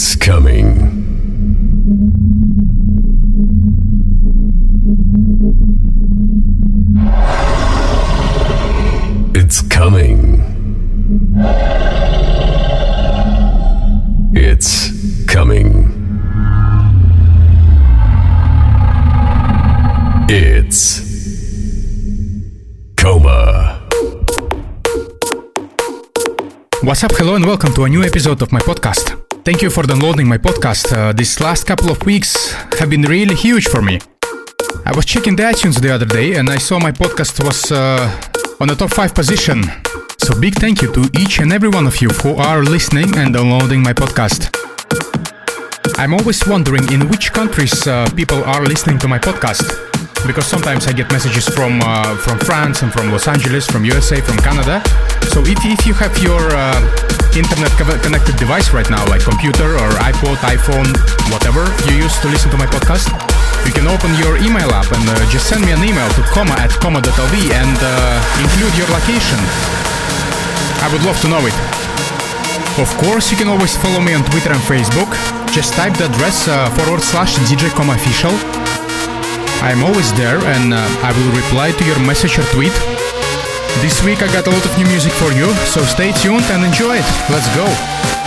It's coming. It's coming. It's coming. It's Coma. What's up, hello, and welcome to a new episode of my podcast. Thank you for downloading my podcast. Uh, these last couple of weeks have been really huge for me. I was checking the iTunes the other day and I saw my podcast was uh, on the top 5 position. So, big thank you to each and every one of you who are listening and downloading my podcast. I'm always wondering in which countries uh, people are listening to my podcast. Because sometimes I get messages from uh, from France and from Los Angeles, from USA, from Canada. So if, if you have your uh, internet co- connected device right now, like computer or iPod, iPhone, whatever you use to listen to my podcast, you can open your email app and uh, just send me an email to comma at comma.lv and uh, include your location. I would love to know it. Of course, you can always follow me on Twitter and Facebook. Just type the address uh, forward slash DJ official. I'm always there and uh, I will reply to your message or tweet. This week I got a lot of new music for you, so stay tuned and enjoy it. Let's go.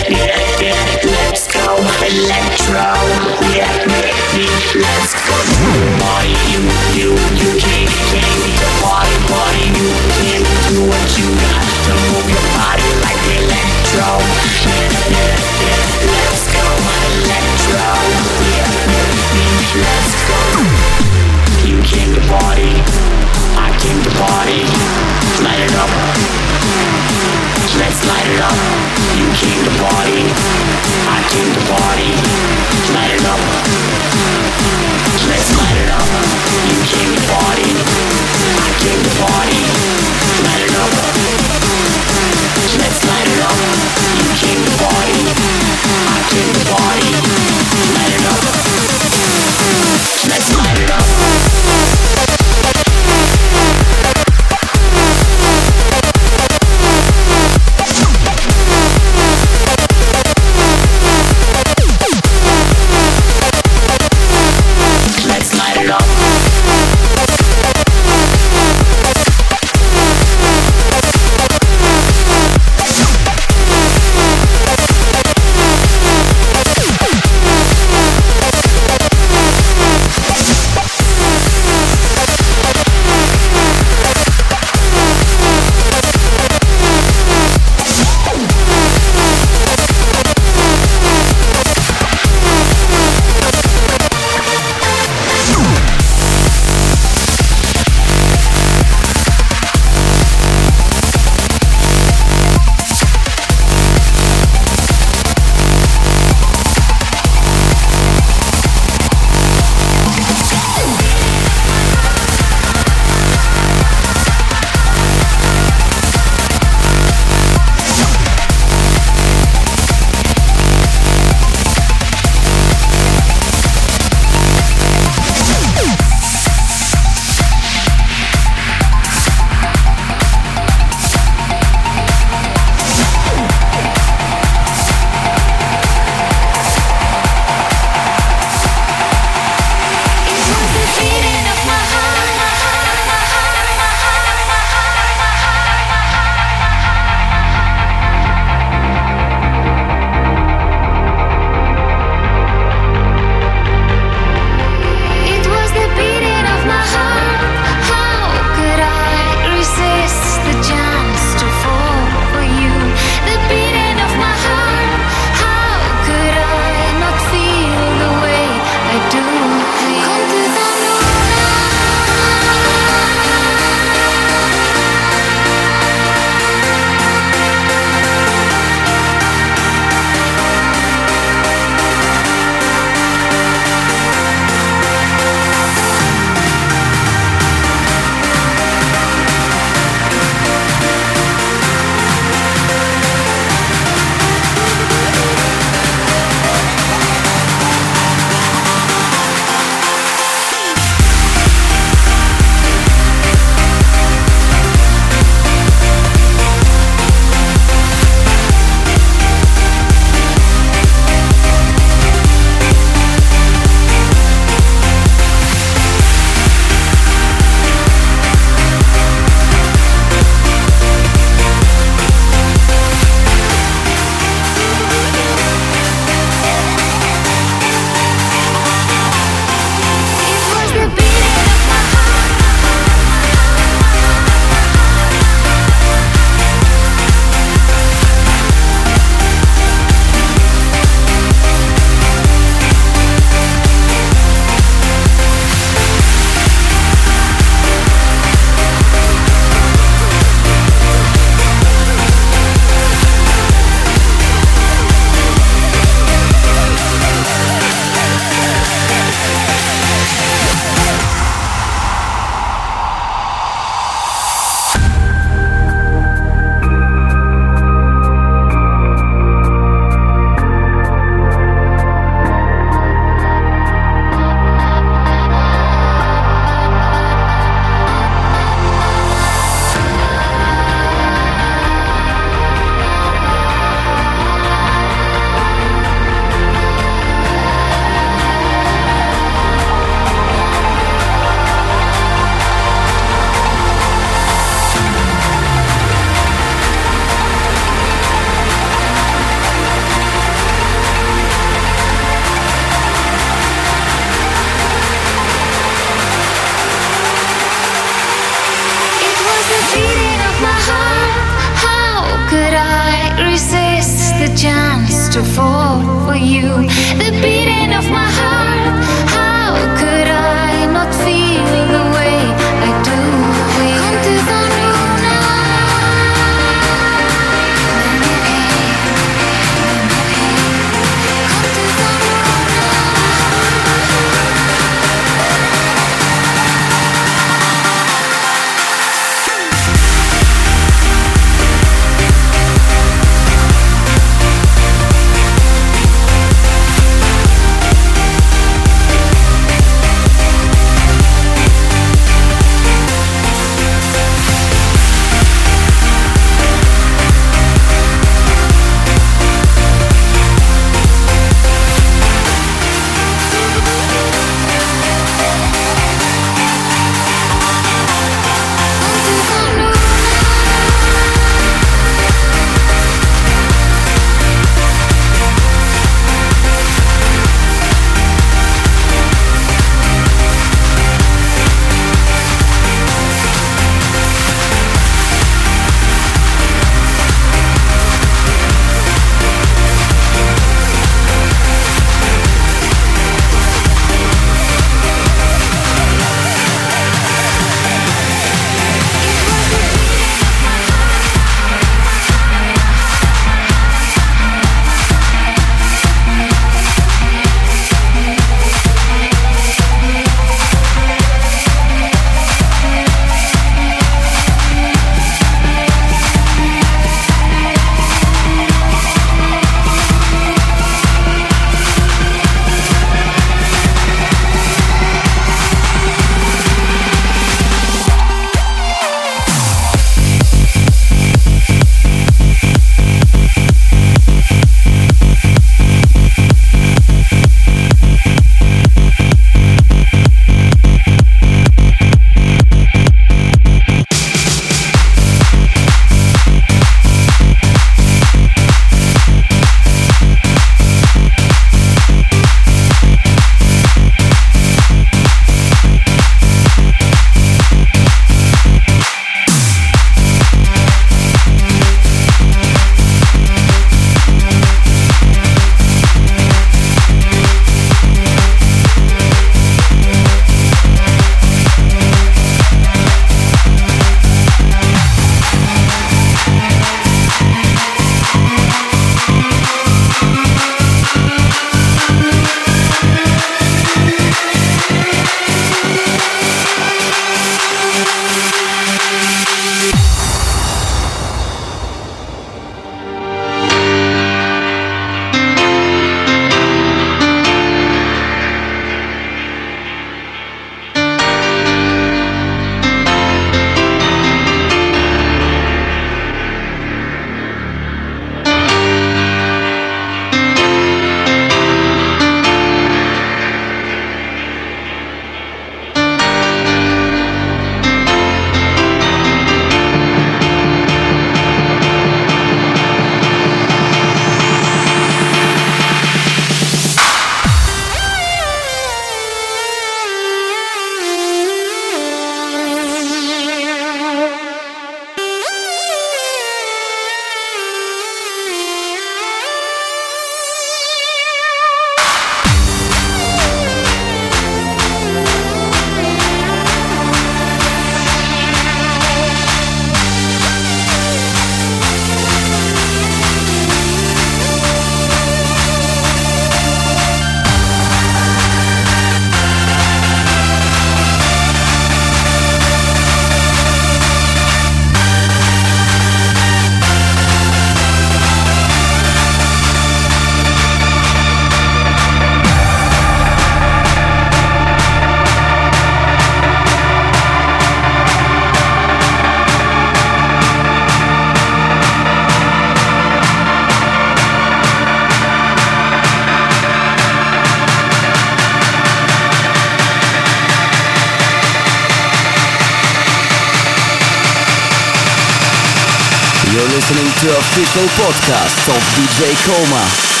To official podcast of DJ Coma.